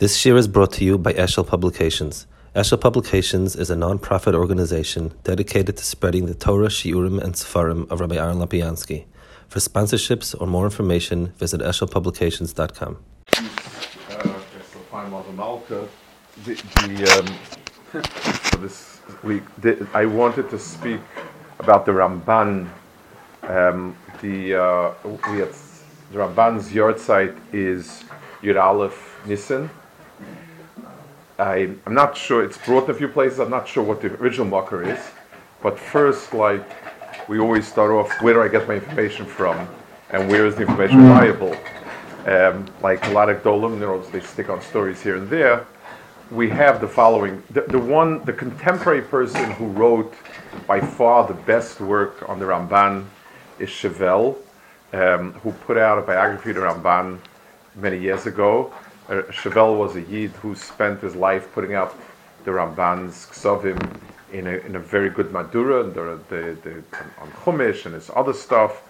This year is brought to you by Eshel Publications. Eshel Publications is a non-profit organization dedicated to spreading the Torah, Shiurim, and Sefarim of Rabbi Aaron Lapiansky. For sponsorships or more information, visit eshelpublications.com. Uh. The, um, this week, I wanted to speak about the Ramban. Um, the uh, we had, the Ramban's yard site is Yud Aleph Nissen. I, I'm not sure, it's brought in a few places, I'm not sure what the original marker is. But first, like, we always start off, where do I get my information from? And where is the information viable? Um, like a lot of know, they stick on stories here and there. We have the following. The, the one, the contemporary person who wrote by far the best work on the Ramban is Chavel, um, who put out a biography of the Ramban many years ago. Uh, Chavel was a Yid who spent his life putting out the Ramban's Ksovim in a, in a very good Madura, and the, the, the, on Chumash and his other stuff.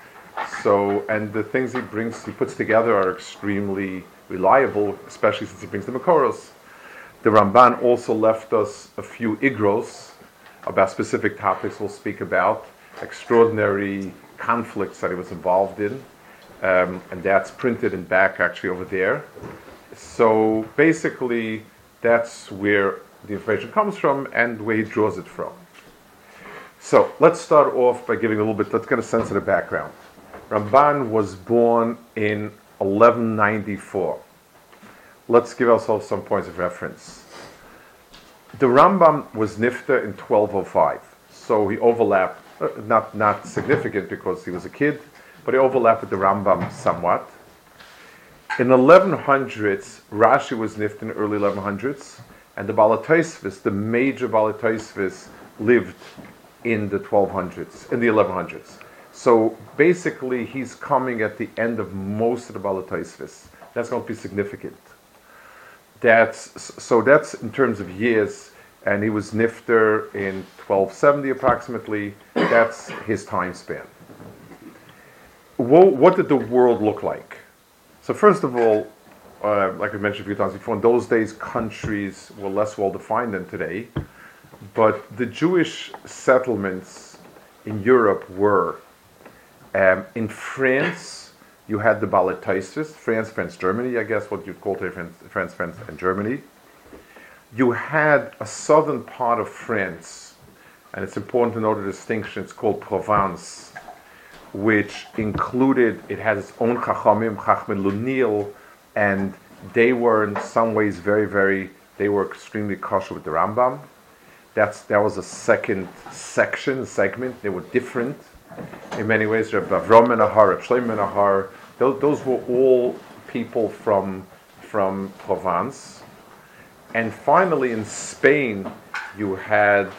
So, and the things he brings, he puts together are extremely reliable, especially since he brings the Makoros. The Ramban also left us a few igros about specific topics we'll speak about, extraordinary conflicts that he was involved in, um, and that's printed in back actually over there so basically, that's where the information comes from and where he draws it from. So let's start off by giving a little bit, let's get a sense of the background. Ramban was born in 1194. Let's give ourselves some points of reference. The Rambam was Nifta in 1205, so he overlapped, uh, not, not significant because he was a kid, but he overlapped with the Rambam somewhat. In 1100s, Rashi was nifted in the early 1100s, and the Balataisvis, the major Balataisvis, lived in the 1200s, in the 1100s. So basically, he's coming at the end of most of the Balataisvis. That's going to be significant. That's so. That's in terms of years, and he was nifter in 1270 approximately. That's his time span. What did the world look like? So first of all, uh, like I mentioned a few times before, in those days countries were less well defined than today, but the Jewish settlements in Europe were um, in France. You had the Balataisvis, France, France, Germany, I guess what you'd call today France, France, France, and Germany. You had a southern part of France, and it's important to note the distinction. It's called Provence which included, it has its own Chachamim, Chachmin Lunil, and they were in some ways very, very, they were extremely kosher with the Rambam. That's, that was a second section, segment. They were different in many ways. Reb Avram Menahar, Shloim Menahar, those, those were all people from, from Provence. And finally, in Spain, you had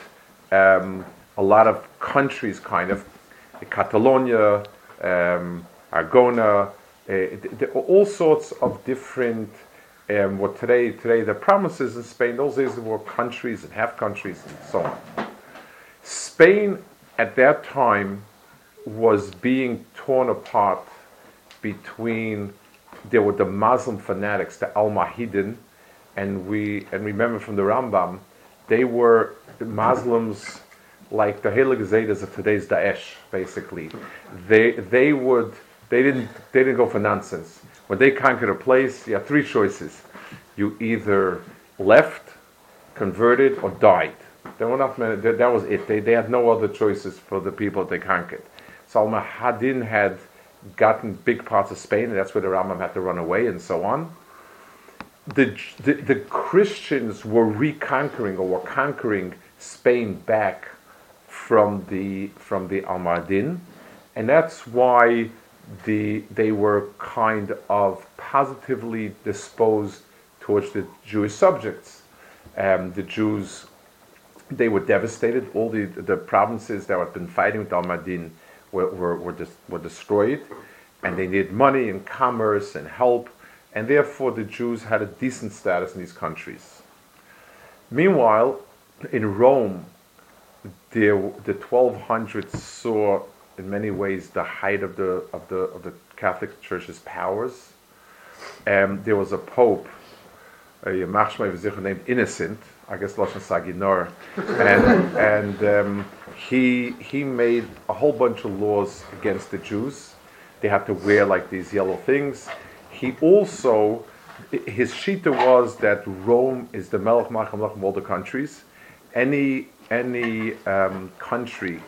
um, a lot of countries kind of Catalonia, um, Argona, uh, all sorts of different. Um, what today today the promises in Spain. Those days were countries and half countries and so on. Spain at that time was being torn apart between there were the Muslim fanatics, the Almohadin, and we and remember from the Rambam, they were the Muslims like the Heilig Zedas of today's Daesh, basically. They they would they didn't they didn't go for nonsense. When they conquered a place, you have three choices. You either left, converted, or died. There were not many, that was it. They, they had no other choices for the people they conquered. So Almohadin had gotten big parts of Spain, and that's where the Rambam had to run away and so on. The, the, the Christians were reconquering or were conquering Spain back from the from the Almohadin, and that's why the they were kind of positively disposed towards the Jewish subjects. Um, the Jews they were devastated. All the the provinces that had been fighting with Almohadin were were were, were destroyed, and they needed money and commerce and help, and therefore the Jews had a decent status in these countries. Meanwhile, in Rome, the the 1200s saw in many ways the height of the of the of the Catholic Church's powers. Um, there was a pope a named Innocent, I guess Lashon Saginor, and and um, he he made a whole bunch of laws against the Jews. They had to wear like these yellow things. He also his shita was that Rome is the Melech Malcham of all the countries. Any any um, country,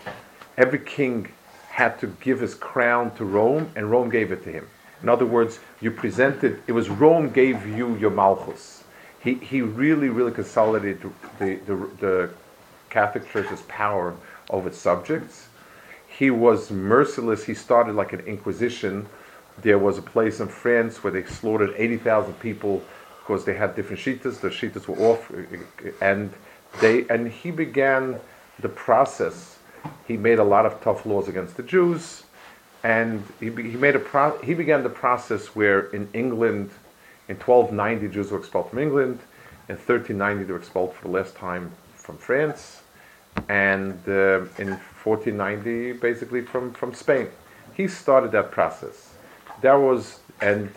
every king had to give his crown to Rome, and Rome gave it to him. In other words, you presented, it was Rome gave you your Malchus. He, he really, really consolidated the, the, the Catholic Church's power over its subjects. He was merciless. He started like an inquisition. There was a place in France where they slaughtered 80,000 people because they had different shitas. The shitas were off, and they and he began the process. He made a lot of tough laws against the Jews and he, he made a pro- he began the process where in England, in 1290, Jews were expelled from England. In 1390, they were expelled for the last time from France, and uh, in 1490, basically from from Spain. He started that process. That was and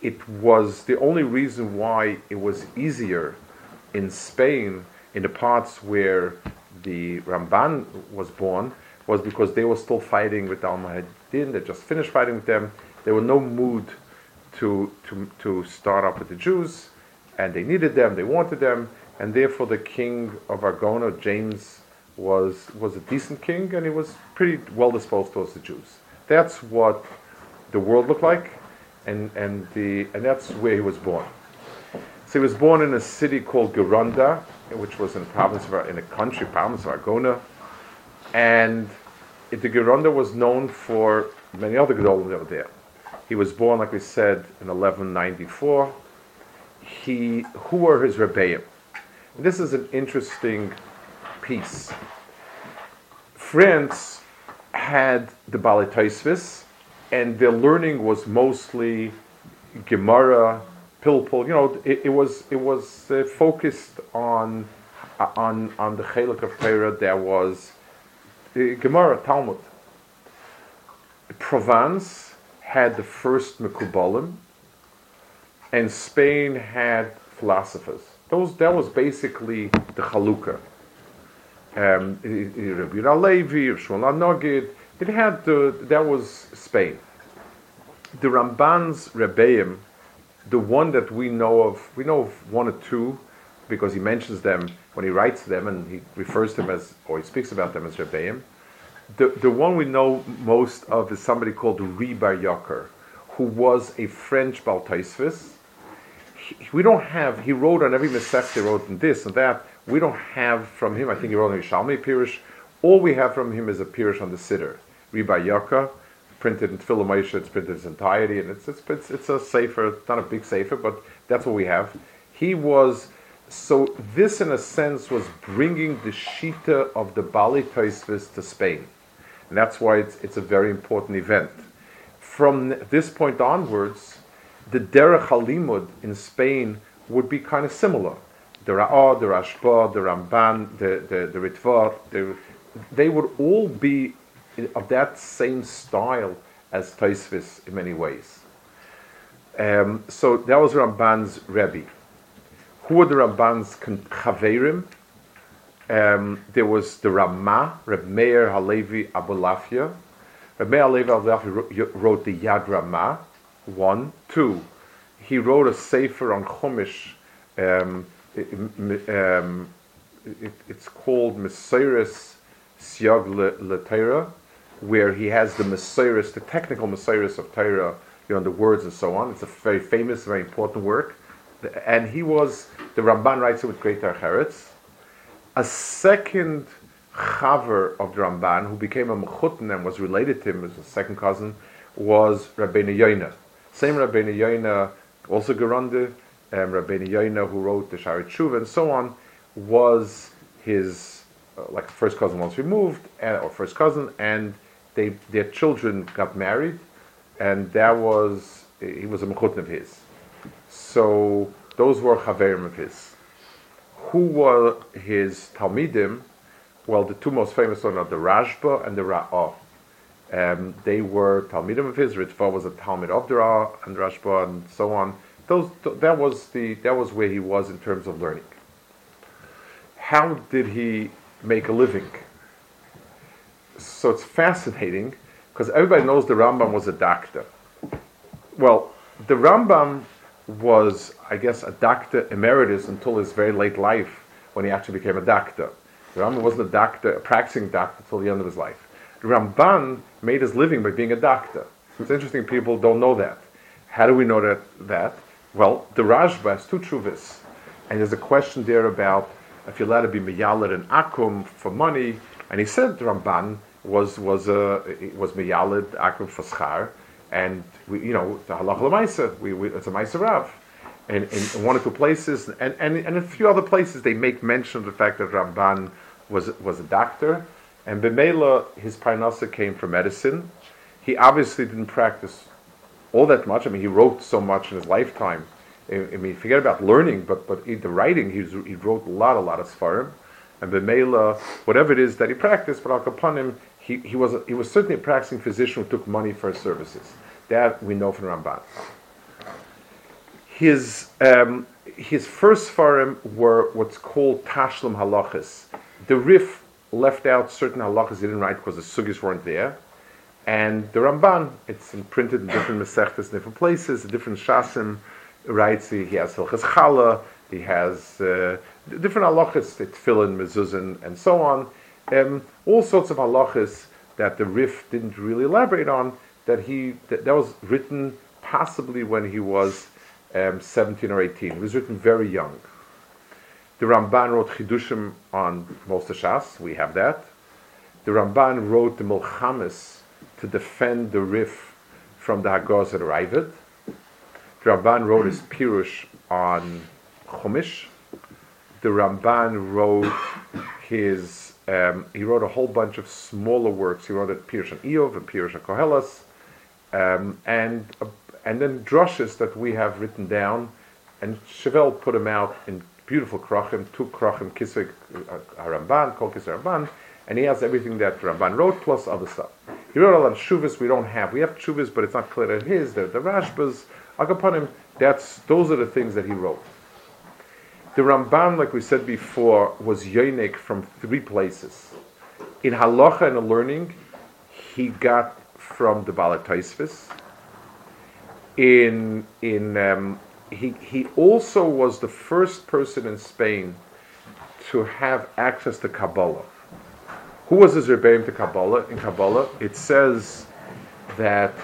it was the only reason why it was easier in Spain in the parts where the Ramban was born was because they were still fighting with the Almohadin. They just finished fighting with them. There were no mood to, to, to start up with the Jews, and they needed them, they wanted them, and therefore the king of Argona, James, was, was a decent king, and he was pretty well disposed towards the Jews. That's what the world looked like, and, and, the, and that's where he was born. So he was born in a city called Gerunda, which was in a province of, in a country province of Argona and the Gerunda was known for many other Gedolim that were there. He was born, like we said, in 1194. He, who were his Rebbeim? This is an interesting piece. France had the Balitaisvis, and their learning was mostly Gemara, Pilpul. You know, it, it was it was uh, focused on on on the Chelik of Torah that was the Gemara, Talmud. Provence had the first Mekubalim, and Spain had philosophers. Those, that was basically the Chalukah. Um, Rabbi Shmuel Nogid, it had the, that was Spain. The Ramban's Rebbeim, the one that we know of, we know of one or two because he mentions them when he writes them and he refers to them as, or he speaks about them as Rebbeim. The, the one we know most of is somebody called Ribar Yoker, who was a French Baltaisvis. We don't have, he wrote on every Masech, he wrote in this and that. We don't have from him, I think he wrote on Shalmi Pirish. All we have from him is a Pirish on the Siddur. Ribar Yoker, printed in Philomaisha, it's printed in its entirety, and it's, it's, it's, it's a safer, it's not a big safer, but that's what we have. He was so this, in a sense, was bringing the shita of the Bali Taisvis to Spain, and that's why it's, it's a very important event. From this point onwards, the Derech Halimud in Spain would be kind of similar. The Ra'ah, the Rashba, the Ramban, the, the, the Ritva, the, they would all be of that same style as Taisvis in many ways. Um, so that was Ramban's Rebbe who were the Ramban's Chaverim? Um, there was the Ramah, Reb Meir Halevi Abulafia. Reb Meir Halevi Abulafia wrote the Yad Ramah, one. Two, he wrote a Sefer on Chumash. Um, it, um, it, it's called Messiris Siag Letera, where he has the Messiris, the technical Messiris of Torah, you know, the words and so on. It's a very famous, very important work and he was the Ramban writes it with great Archeretz. A second chaver of the Ramban, who became a mechutin and was related to him as a second cousin, was Rabbeinu Yoina. Same Rabbeinu Yoina, also Gerunde, um, Rabbeinu Yoina, who wrote the Sharet Shuva and so on, was his uh, like first cousin once removed, or first cousin, and they their children got married, and that was he was a mechutin of his. So those were Chaverim of his. Who were his Talmidim? Well, the two most famous ones are the Rashba and the Ra'ah. Um, they were Talmidim of his. Ritva was a Talmid of the Ra'ah and Rashba and so on. those, that, was the, that was where he was in terms of learning. How did he make a living? So it's fascinating because everybody knows the Rambam was a doctor. Well, the Rambam was, I guess, a doctor emeritus until his very late life when he actually became a doctor. The Rambam wasn't a doctor, a practicing doctor until the end of his life. The Ramban made his living by being a doctor. It's interesting people don't know that. How do we know that? that? Well, the Rashba has two truvis, and there's a question there about if you're allowed to be miyalad and akum for money, and he said the Ramban was was a uh, was miyalad akum for schar, and we, you know the halach lemaisa, we, we it's a ma'aser rav, and in one or two places, and, and and a few other places they make mention of the fact that Ramban was was a doctor, and Bemela his parnasa came from medicine. He obviously didn't practice all that much. I mean, he wrote so much in his lifetime. I, mean, forget about learning, but but in the writing, he, was, he wrote a lot, a lot of svarim. And Bemela, whatever it is that he practiced, but he, he was he was certainly a practicing physician who took money for his services. That we know from Ramban. His um, his first svarim were what's called tashlum halachas. The Rif left out certain halachas he didn't write because the sugis weren't there. And the Ramban, it's printed in different Masechtas, different places, different Shasim, writes, he has Hilchas Chala, he has uh, different halachas, tefillin, mezuzin, and so on. Um, all sorts of halachas that the Rif didn't really elaborate on, that he that, that was written possibly when he was um, 17 or 18. It was written very young. The Ramban wrote Chidushim on most of Shas, we have that. The Ramban wrote the Milchamis to defend the Rif from the Hagaz at Ravid. The Ramban wrote his Pirush on Chumash. The Ramban wrote his, um, he wrote a whole bunch of smaller works. He wrote a Pirush on Eov, a Pirush on Kohelas, um, and, uh, and then drushes that we have written down. And Chavel put them out in beautiful krachim, two krachim, kisvei uh, Ramban, kol kisvei Ramban, and he has everything that Ramban wrote plus other stuff. He wrote a lot of shuvas we don't have. We have shuvas, but it's not clear that his. They're the Rashbas. Agapanim, that's those are the things that he wrote. The Ramban, like we said before, was yonik from three places. In halacha and learning, he got from the Balataisvis. In in um, he he also was the first person in Spain to have access to Kabbalah. Who was his Rebbeim to Kabbalah? In Kabbalah, it says that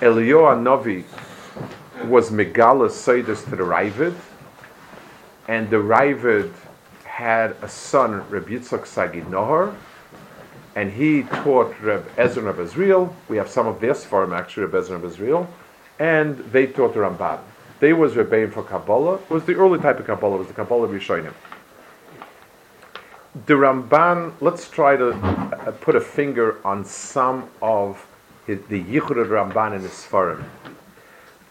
Eliyahu Navi was Megala Seidus to the Ravid, and the Ravid had a son, Reb Yitzchak Sagid Nohar, and he taught Reb Ezra of Israel. We have some of their Sfarim actually, Reb Ezra of Israel, and they taught the Ramban. They was Rebbeim for Kabbalah. It was the early type of Kabbalah, it was the Kabbalah Rishonim the Ramban, let's try to uh, put a finger on some of his, the Yichud Ramban in his Sfarim.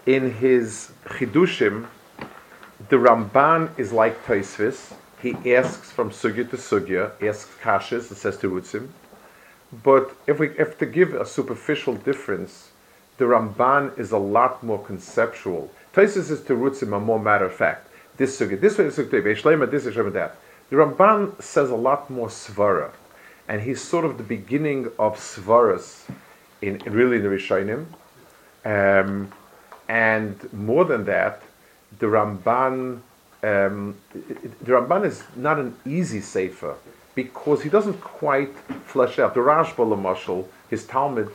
In his Chidushim, the Ramban is like Taisvis. He asks from sugya to sugya, asks kashas and says terutzim. But if we have to give a superficial difference, the Ramban is a lot more conceptual. Taisvis is terutzim a more matter of fact. This sugya, this way is sugya, this is that. The Ramban says a lot more svara, and he's sort of the beginning of svaras in really in the Rishonim. Um, and more than that, the Ramban, um, the Ramban is not an easy sefer because he doesn't quite flesh out. The Rashba Lamashal, his Talmud,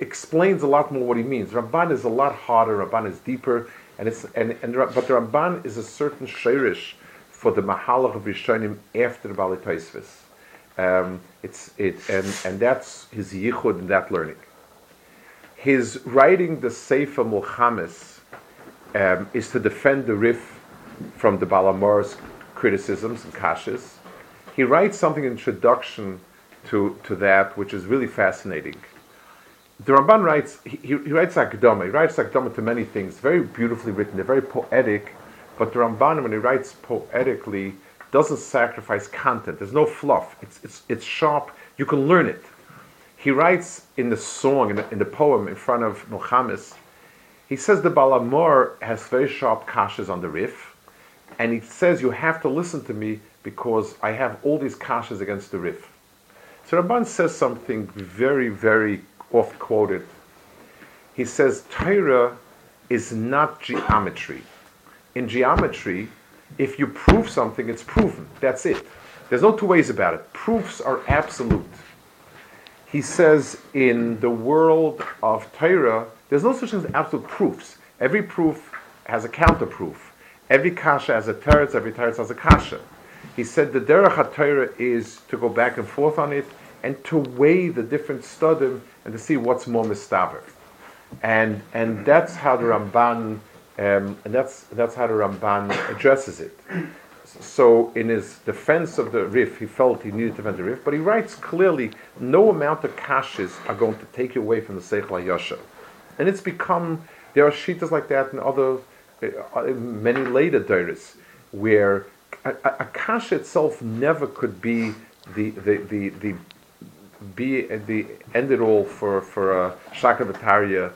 explains a lot more what he means. Ramban is a lot harder. Ramban is deeper, and it's and, and but the Ramban is a certain shirish for the Mahalach of Rishonim after the Bali Taisvis. Um, it's it, and and that's his yichud in that learning. His writing the Sefer Mulchamis um, is to defend the Rif from the Balamor's criticisms and kashas. He writes something in introduction to, to that which is really fascinating. The Ramban writes, he, he writes Akdama, he writes Akdama to many things, very beautifully written, they're very poetic, but the Ramban, when he writes poetically, doesn't sacrifice content. There's no fluff. It's, it's, it's sharp. You can learn it. He writes in the song, in the, in the poem in front of Muhammad, He says the Balamor has very sharp kashas on the Rif, and he says you have to listen to me because I have all these kashas against the Rif. So Ramban says something very, very oft quoted. He says Torah is not geometry. In geometry, if you prove something, it's proven. That's it. There's no two ways about it. Proofs are absolute. He says in the world of Torah, there's no such thing as absolute proofs. Every proof has a counterproof. Every kasha has a teretz, every teretz has a kasha. He said the derech HaTorah is to go back and forth on it and to weigh the different studim and to see what's more mistaver. And, and that's how the Ramban um, and that's, that's how the Ramban addresses it. So, in his defense of the Rif, he felt he needed to defend the Rif, but he writes clearly no amount of kashis are going to take you away from the Seichel Yasha. And it's become, there are shitas like that in other, uh, many later Dairis, where a, a, kasha itself never could be the, the, the, the be the end it all for, for a shakavataria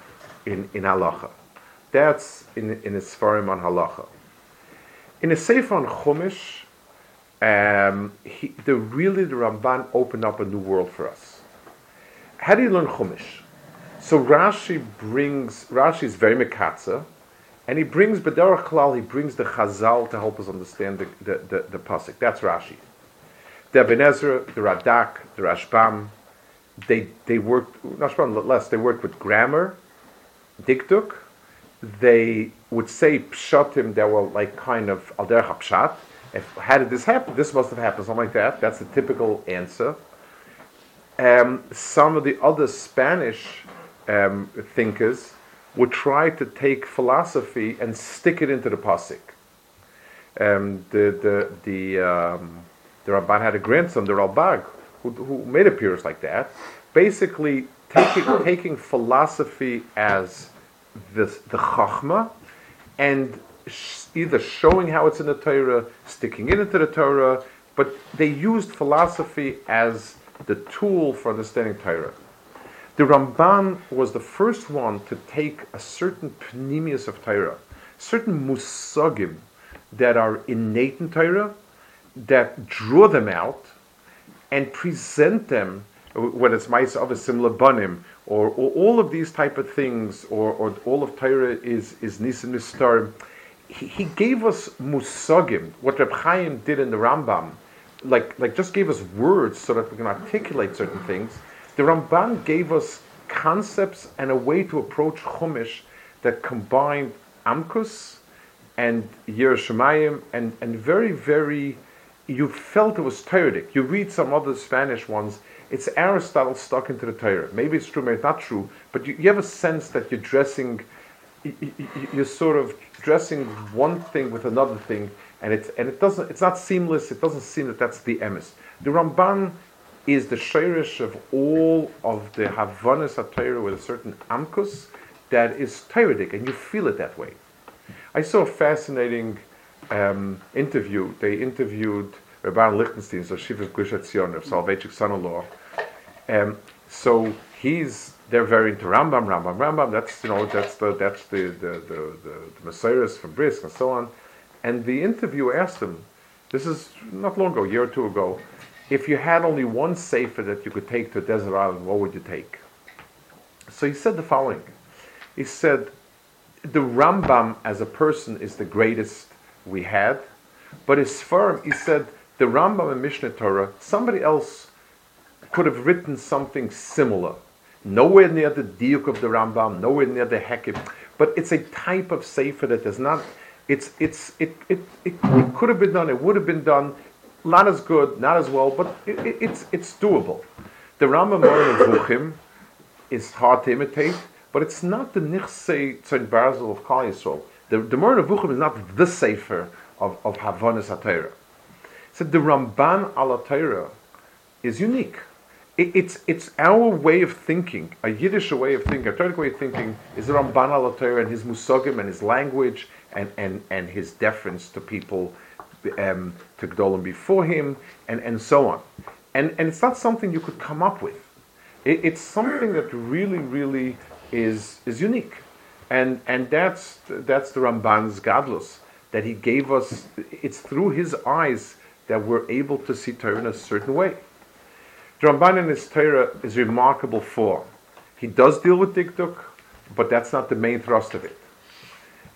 in, in halacha. That's in, in his Sfarim on halacha. In a Sefer on Chumash, um, he, the really the Ramban opened up a new world for us. How do you learn Chumash? So Rashi brings Rashi is very mekatza, and he brings B'derach Klal, he brings the Chazal to help us understand the the, the, the pasuk. That's Rashi. The Ezra, the Radak, the Rashbam, they they worked Rashbam less. They worked with grammar, diktuk, they would say pshatim that were like kind of al pshat. If how did this happen? This must have happened, something like that. That's the typical answer. Um, some of the other Spanish um, thinkers would try to take philosophy and stick it into the pasuk. Um, the the the um, the Ramban had a grandson, the Ralbag, who, who made appearance like that. Basically, taking taking philosophy as the, the chachma and sh- either showing how it's in the Torah, sticking it into the Torah, but they used philosophy as the tool for understanding Torah. The Ramban was the first one to take a certain pnimius of Torah, certain musagim that are innate in Torah, that draw them out and present them whether it's mice of a similar banim, or, or, all of these type of things, or, or all of Torah is is nisim nistar. He, he, gave us musagim, what Reb Chaim did in the Rambam, like like just gave us words so that we can articulate certain things. The Ramban gave us concepts and a way to approach Chumash that combined Amkus and Yerushalayim and, and very, very, you felt it was Toradic. You read some other Spanish ones, it's Aristotle stuck into the Torah. Maybe it's true, maybe it's not true, but you, you have a sense that you're dressing, you, you're sort of dressing one thing with another thing, and it's and it doesn't. It's not seamless. It doesn't seem that that's the emes. The Ramban is the shirish of all of the Havanas Torah with a certain amkus that is Toradic, and you feel it that way. I saw a fascinating um, interview. They interviewed Rabban Lichtenstein, so Shivas Gushat Zion of Soloveitchik's son-in-law, um, so he's they're very into Rambam, Rambam, Rambam. That's you know that's the that's the the the, the, the from Brisk and so on. And the interviewer asked him, this is not long ago, a year or two ago, if you had only one sefer that you could take to a desert island, what would you take? So he said the following. He said, the Rambam as a person is the greatest we had, but his firm, he said, the Rambam and Mishneh Torah, somebody else could have written something similar. Nowhere near the diuk of the Rambam, nowhere near the Hekib, but it's a type of sefer that is not. It's it's it it, it, it could have been done. It would have been done. Not as good, not as well, but it, it, it's it's doable. The Rambam of Vuchim is hard to imitate, but it's not the Nichsei Tzon Barzel of Kal Yisrael. The the Moreh Nevuchim is not the sefer of of Havanas HaTorah. So the Ramban al Torah is unique it, it's it's our way of thinking, a Yiddish way of thinking, a Turkic way of thinking is the Ramban al and his musogim and his language and, and, and his deference to people, um, to Gdolim before him, and, and so on. And, and it's not something you could come up with. It, it's something that really, really is, is unique. And, and that's, that's the Ramban's Gadlus, that he gave us, it's through his eyes that we're able to see Torah in a certain way. The Ramban in his Torah is remarkable for, he does deal with Dikduk, but that's not the main thrust of it.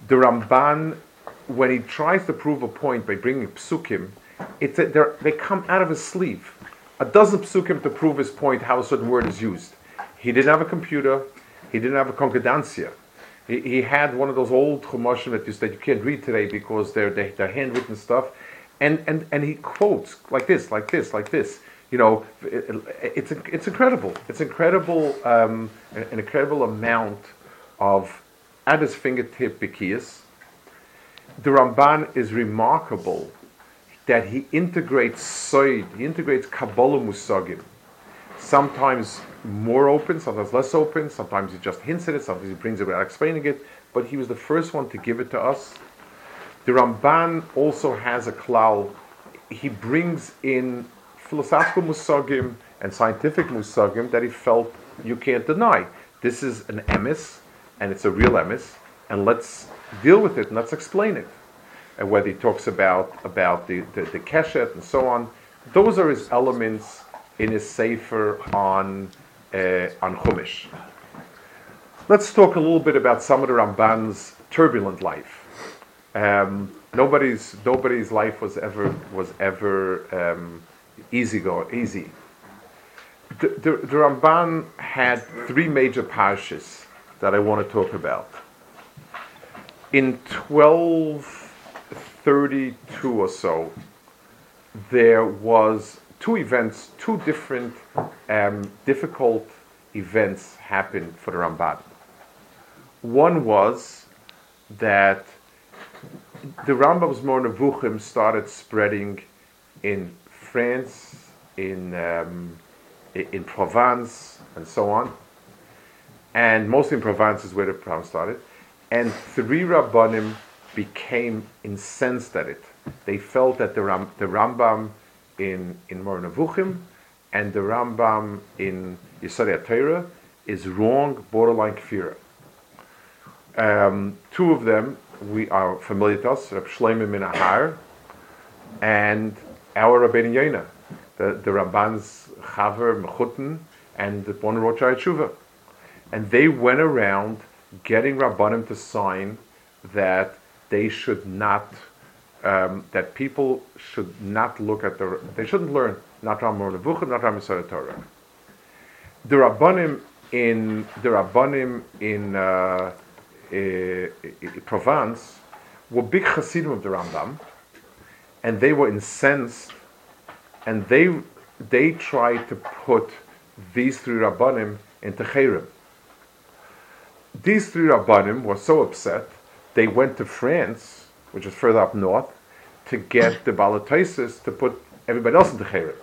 The Ramban, when he tries to prove a point by bringing psukim, it's a, they come out of his sleeve. A dozen psukim to prove his point how a certain word is used. He didn't have a computer. He didn't have a concordancia. He, he had one of those old chumashim that you, that you can't read today because they're, they, they're handwritten stuff. And, and, and he quotes like this, like this, like this. You know, it, it's, it's incredible. It's incredible, um, an, an incredible amount of at his fingertip bikias. The Ramban is remarkable that he integrates Soid, he integrates Kabbalah Musagim. Sometimes more open, sometimes less open, sometimes he just hints at it, sometimes he brings it without explaining it, but he was the first one to give it to us. The Ramban also has a klal, he brings in philosophical musagim and scientific musagim that he felt you can't deny. This is an emis, and it's a real emis, and let's deal with it and let's explain it and whether he talks about about the, the, the keshet and so on. Those are his elements in his sefer on uh, on Chumash. Let's talk a little bit about some of the Ramban's turbulent life. Um, nobody's nobody's life was ever was ever um, easy go easy. The, the, the Ramban had three major parshas that I want to talk about. In 1232 or so, there was two events, two different um, difficult events happened for the Ramban. One was that the Rambam's Mornevuchim started spreading in France, in um, in Provence, and so on. And mostly in Provence is where the Rambam started. And three Rabbanim became incensed at it. They felt that the, Ram, the Rambam in, in Moreh Nevuchim and the Rambam in Yisrael Torah is wrong, borderline kfira. Um, two of them we are familiar to us, Rab Shlomo Minahar and our Rabbeinu Yonah, the, the Ramban's Chaver Mechuten and the one Rochai Tshuva. And they went around getting Rabbanim to sign that they should not, um, that people should not look at the, they shouldn't learn not Ram Nevuchim, not Ram Torah. The Rabbanim in, the Rabbanim in uh, uh, Provence were big Hasidim of the Rambam, and they were incensed, and they, they tried to put these three Rabbanim into Cherem. These three Rabbanim were so upset they went to France, which is further up north, to get the Balatoisis to put everybody else into Chayrim.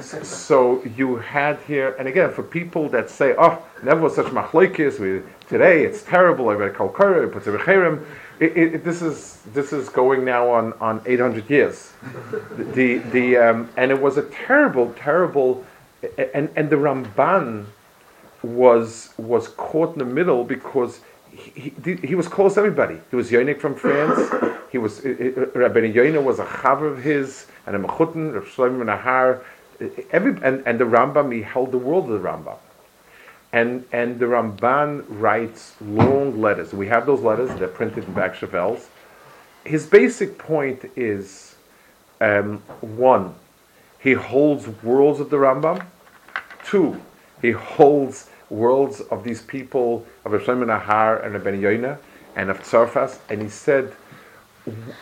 So you had here, and again, for people that say, "Oh, never was such machlokes," we today it's terrible. I read Kalkara, puts it Chayrim. This is this is going now on, on 800 years. The the um, and it was a terrible, terrible, and and the Ramban was was caught in the middle because he, he, was close to everybody. He was Yonik from France. he was Rabbi Yoina was a chaver of his, and a mechutin, Rav Shlomo Nahar. Every and, and the Rambam he held the world of the Rambam, and and the Ramban writes long letters. We have those letters. They're printed in back Chavel's. His basic point is um, one, he holds worlds of the Rambam. Two, he holds worlds of these people of Hashem Nahar and Ben Yoina and of Tzarfas, and he said,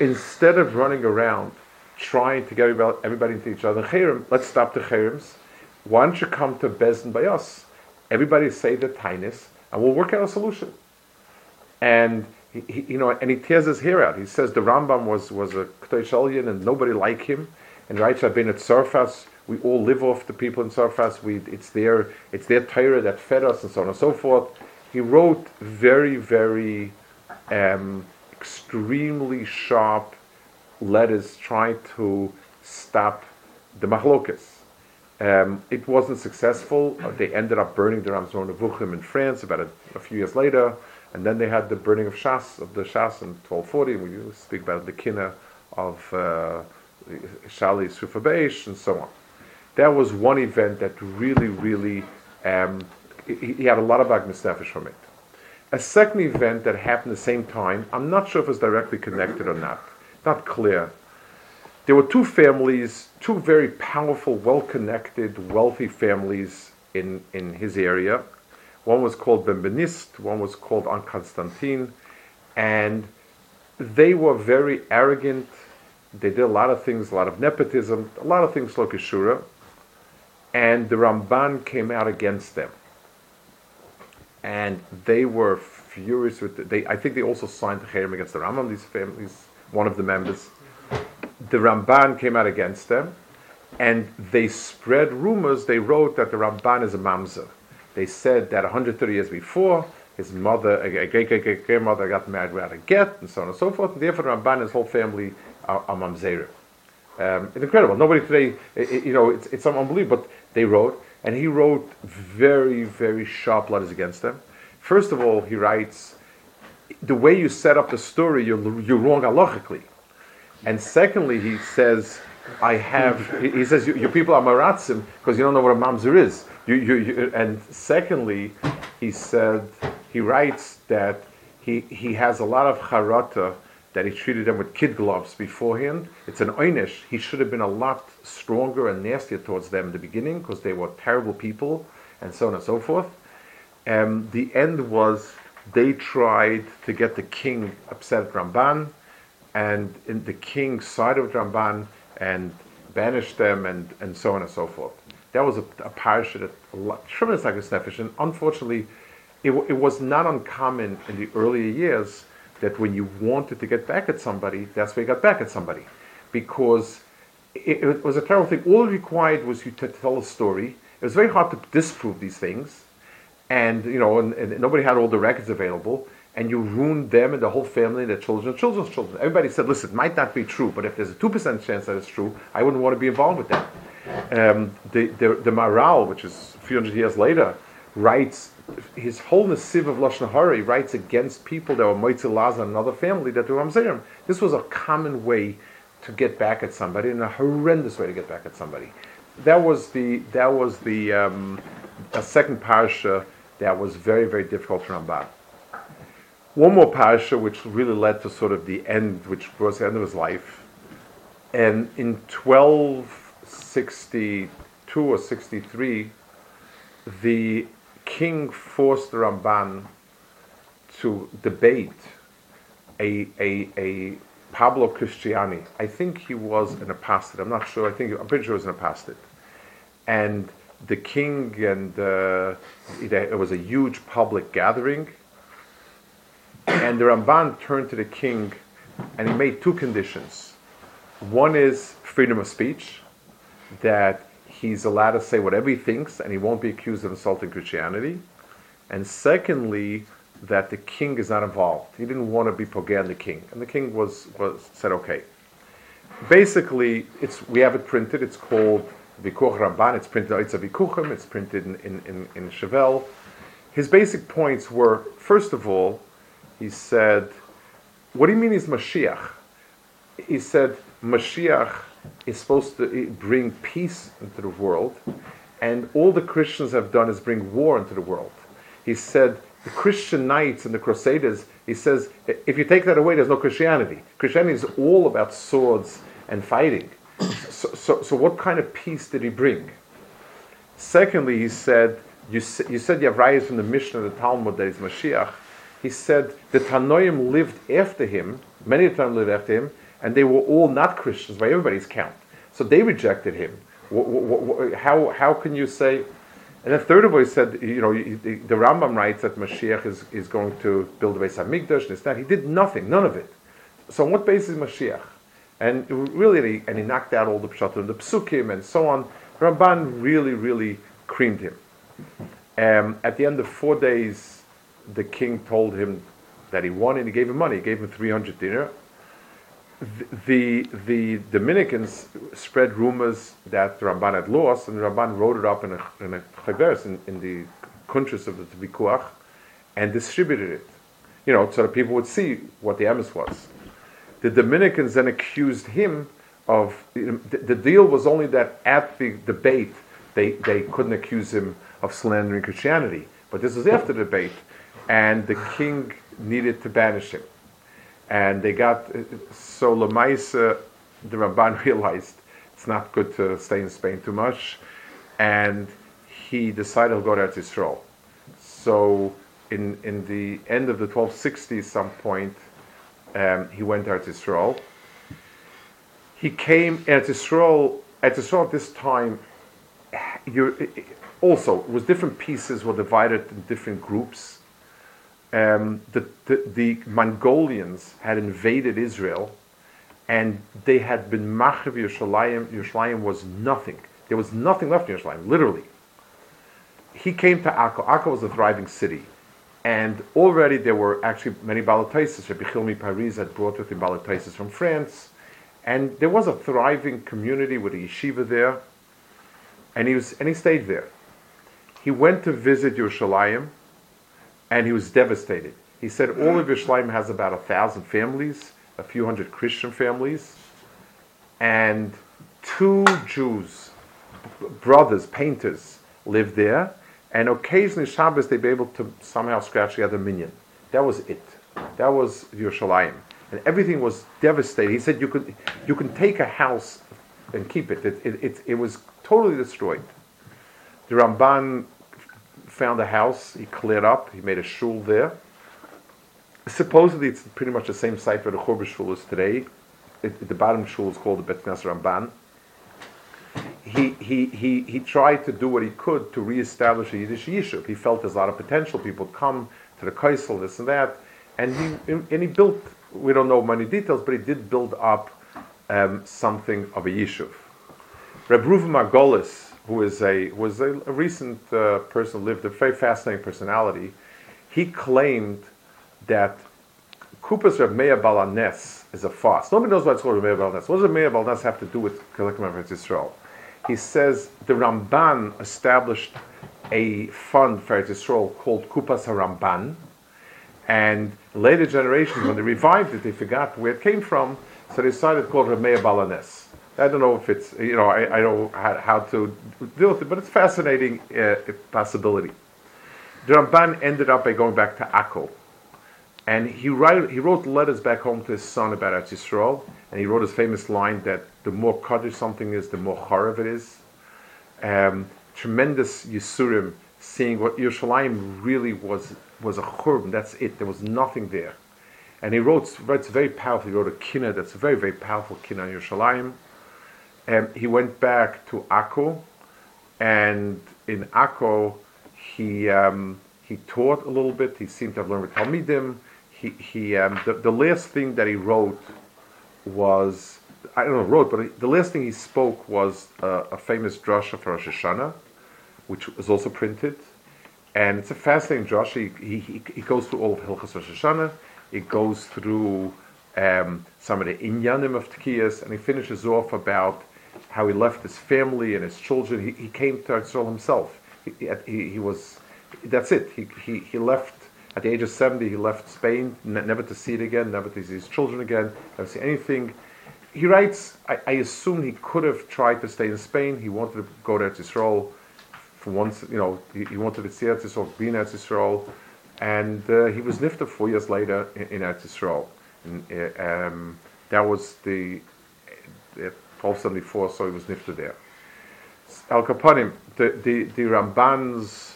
instead of running around trying to get everybody into each other, Cherem, let's stop the Cherems. Why don't you come to Bezdin by us? Everybody say the tainis, and we'll work out a solution. And he, he, you know, and he tears his hair out. He says the Rambam was was a Ktoish and nobody liked him. And been at Tzarfas we all live off the people in Sarfas. We, it's their, it's their Torah that fed us, and so on and so forth. He wrote very, very um, extremely sharp letters trying to stop the machlokas. Um, it wasn't successful. Uh, they ended up burning the Ramzor Nevuchim in France about a, a, few years later. And then they had the burning of Shas, of the Shas in 1240, we speak about the Kina of uh, Shali Sufabesh and so on. That was one event that really, really, um, he, he, had a lot of Agnes Nefesh from it. A second event that happened the same time, I'm not sure if it's directly connected or not, not clear. There were two families, two very powerful, well connected, wealthy families in, in his area. One was called Benveniste, one was called An Constantine, and they were very arrogant. They did a lot of things, a lot of nepotism, a lot of things like Ashura, and the Ramban came out against them. And they were furious with the, they I think they also signed the Cherem against the Rambam, these families, one of the members the Ramban came out against them, and they spread rumors. They wrote that the Ramban is a mamzer. They said that 130 years before, his mother, a great great great grandmother, got married without a get, and so on and so forth. And therefore, the Ramban and his whole family are, are mamzerim. Um, it's incredible. Nobody today, it, you know, it's, it's unbelievable. But they wrote, and he wrote very, very sharp letters against them. First of all, he writes, the way you set up the story, you're, you're wrong halachically. And secondly, he says, I have, he says, your people are maratzim because you don't know what a mamzer is. You, you, you, and secondly, he said, he writes that he, he has a lot of charata that he treated them with kid gloves beforehand. It's an einish. He should have been a lot stronger and nastier towards them in the beginning because they were terrible people and so on and so forth. And the end was they tried to get the king upset at Ramban and in the king's side of Ramban and banished them and, and so on and so forth. That was a, a parasha that a lot, tremendous nefesh, and unfortunately, it, it was not uncommon in the earlier years that when you wanted to get back at somebody, that's where you got back at somebody, because it, it was a terrible thing. All it required was you to tell a story. It was very hard to disprove these things, and you know, and, and nobody had all the records available and you ruined them and the whole family and their children children's children. Everybody said, listen, it might not be true, but if there's a 2% chance that it's true, I wouldn't want to be involved with that. Um, the, the, the Maharal, which is a few hundred years later, writes, his whole Nesiv of Lashon Hara writes against people that were Moitzi Laz and another family that were Amzerim. This was a common way to get back at somebody and a horrendous way to get back at somebody. That was the, that was the um, a second parasha that was very, very difficult for Ramban one more parasha which really led to sort of the end, which was the end of his life. And in 1262 or 63, the king forced the Ramban to debate a, a, a Pablo Cristiani. I think he was an apostate. I'm not sure. I think I'm pretty sure he was an apostate. And the king and uh, it was a huge public gathering and the Ramban turned to the king and he made two conditions. One is freedom of speech, that he's allowed to say whatever he thinks and he won't be accused of insulting Christianity. And secondly, that the king is not involved. He didn't want to be Pogan the king. And the king was, was said, okay. Basically, it's, we have it printed. It's called Vikuach Ramban. It's printed, it's a Vikuchim. It's printed in, in, in, in. His basic points were, first of all, he said, What do you mean he's Mashiach? He said, Mashiach is supposed to bring peace into the world, and all the Christians have done is bring war into the world. He said, the Christian knights and the Crusaders, he says, if you take that away, there's no Christianity. Christianity is all about swords and fighting. So, so, so what kind of peace did he bring? Secondly, he said, you, you said you have rayas from the Mishnah, the Talmud, that is Mashiach he said the Tanoim lived after him, many of them lived after him, and they were all not Christians by everybody's count. So they rejected him. How, how can you say? And then third of all, he said, you know, the, Rambam writes that Mashiach is, is going to build a Hamikdash and this, that. He did nothing, none of it. So on what basis is Mashiach? And really, and he knocked out all the pshatim, the psukim, and so on. Ramban really, really creamed him. Um, at the end of four days, the king told him that he won and he gave him money. He gave him 300 dinar. The, the Dominicans spread rumors that the Ramban had lost, and the Ramban wrote it up in a, in a in, in the countries of the Vikuach and distributed it. you know, so that people would see what the emes was. The Dominicans then accused him of the, the deal was only that at the debate they, they couldn't accuse him of slandering Christianity. But this was after the debate, and the king needed to banish him. And they got so Lamaisa, the Ramban realized it's not good to stay in Spain too much, and he decided to go to Israel. So in in the end of the 1260s, some point, um, he went to Israel. He came at Israel. At Israel at this time, you also was different pieces were divided in different groups. Um, the, the, the, Mongolians had invaded Israel, and they had been Machav Yerushalayim. Yerushalayim was nothing. There was nothing left in Yerushalayim, literally. He came to Akko. Akko was a thriving city. And already there were actually many Balataisis. Rabbi Chilmi Paris had brought with him Balataisis from France. And there was a thriving community with a yeshiva there. And he, was, and he stayed there. He went to visit Yerushalayim, and he was devastated. He said all of Yerushalayim has about a thousand families, a few hundred Christian families, and two Jews, brothers, painters, live there, and occasionally Shabbos they'd be able to somehow scratch together a minyan. That was it. That was Yerushalayim. And everything was devastated. He said you could you can take a house and keep it. It, it, it, it was totally destroyed. The Ramban found a house, he cleared up, he made a shul there. Supposedly it's pretty much the same site where the Churva shul is today. It, the bottom shul is called the Bet Knesset Ramban he, he, he, he tried to do what he could to reestablish a Yiddish Yishuv. He felt there's a lot of potential. People come to the Kaisel, this and that. And he, and he built, we don't know many details, but he did build up um, something of a Yishuv. Reb Reuven Margolis, who is a, was a, a recent uh, person lived, a very fascinating personality, he claimed that Kupas Reb Meir Baal Haness is a fast. Nobody knows why it's called Reb Meir Baal Haness. What does Reb Meir Baal Haness have to do with Kalikim Israel? he says the Ramban established a fund for Yisrael called Kupas HaRamban, and later generations, when they revived it, they forgot where it came from, so they decided to call it Ramea Baal Haness. I don't know if it's, you know, I, I know how, to deal with it, but it's fascinating uh, possibility. The Ramban ended up by going back to Akko, and he, write, he wrote letters back home to his son about Eretz Yisrael, and he wrote his famous line that the more kaddish something is, the more charav it is. Um, tremendous Yisurim, seeing what Yerushalayim really was was a churban. That's it. There was nothing there. And he wrote, writes very powerful. He wrote a kinna that's a very, very powerful kinna on Yerushalayim. Um, he went back to Akko, and in Akko, he um, he taught a little bit. He seemed to have learned with Talmidim. He, he um, the, the last thing that he wrote was I don't know wrote, but the last thing he spoke was a famous drasha for Rosh Hashanah, which was also printed, and it's a fascinating drasha. He, he, he goes through all of Hilchas Rosh Hashanah. It goes through um, some of the inyanim of Tkiyas, and he finishes off about how he left his family and his children. He, he came to Israel himself. He, he, he, was, that's it. He, he, he left at the age of 70, he left Spain, never to see it again, never to see his children again, never to see anything. He writes, I, I assume he could have tried to stay in Spain. He wanted to go to Israel for once, you know, he, he wanted to see Eretz Yisrael, be in Eretz Yisrael, and uh, he was nifted four years later in, in Eretz Yisrael. And, uh, um, that was the uh, 1274, so he was nifted there. Al Kapanim, the, the, the Ramban's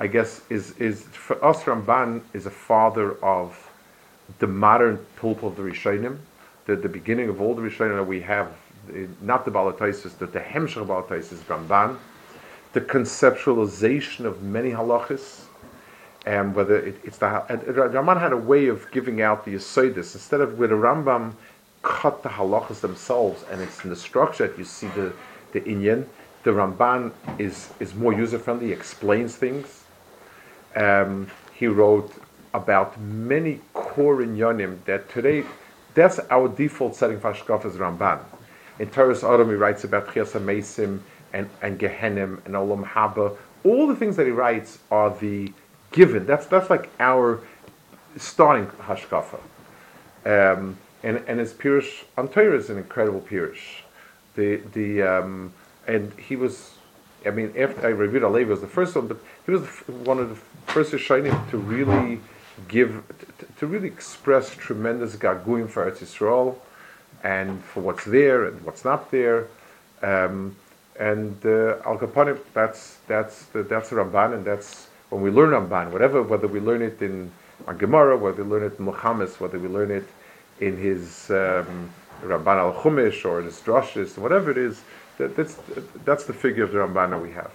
I guess, is, is for us, Ramban is a father of the modern pulp of the Rishonim, the, the beginning of all the Rishonim that we have, not the Balataisis, the, the Hemshech Balataisis, Ramban, the conceptualization of many halachas, and whether it, it's the Ramban had a way of giving out the Yesodis instead of with a Rambam cut the halachas themselves, and it's in the structure that you see the the inyan. The Ramban is is more user friendly, explains things, um, he wrote about many core inyanim that today, that's our default setting for hashkafas Ramban. In Toras HaAdam, he writes about Chiasa Mesim and, and Gehenim and Olam Haba. All the things that he writes are the given. That's, that's like our starting hashkafa. Um, and and his pirush on Torah is an incredible pirush. The the um, and he was, I mean, after Reb Yehuda HaLevi was the first one, but he was one of the first Rishonim to really give, to, to really express tremendous gaguim for Eretz Yisrael, and for what's there and what's not there. Um, and uh, Al Kaponim, that's that's the, that's the Ramban, and that's when we learn Ramban, whatever, whether we learn it in on Gemara, whether we learn it in Milchamos, whether we learn it in his um, Ramban al Chumash or in his drushes, whatever it is, that, that's that's the figure of the Ramban that we have.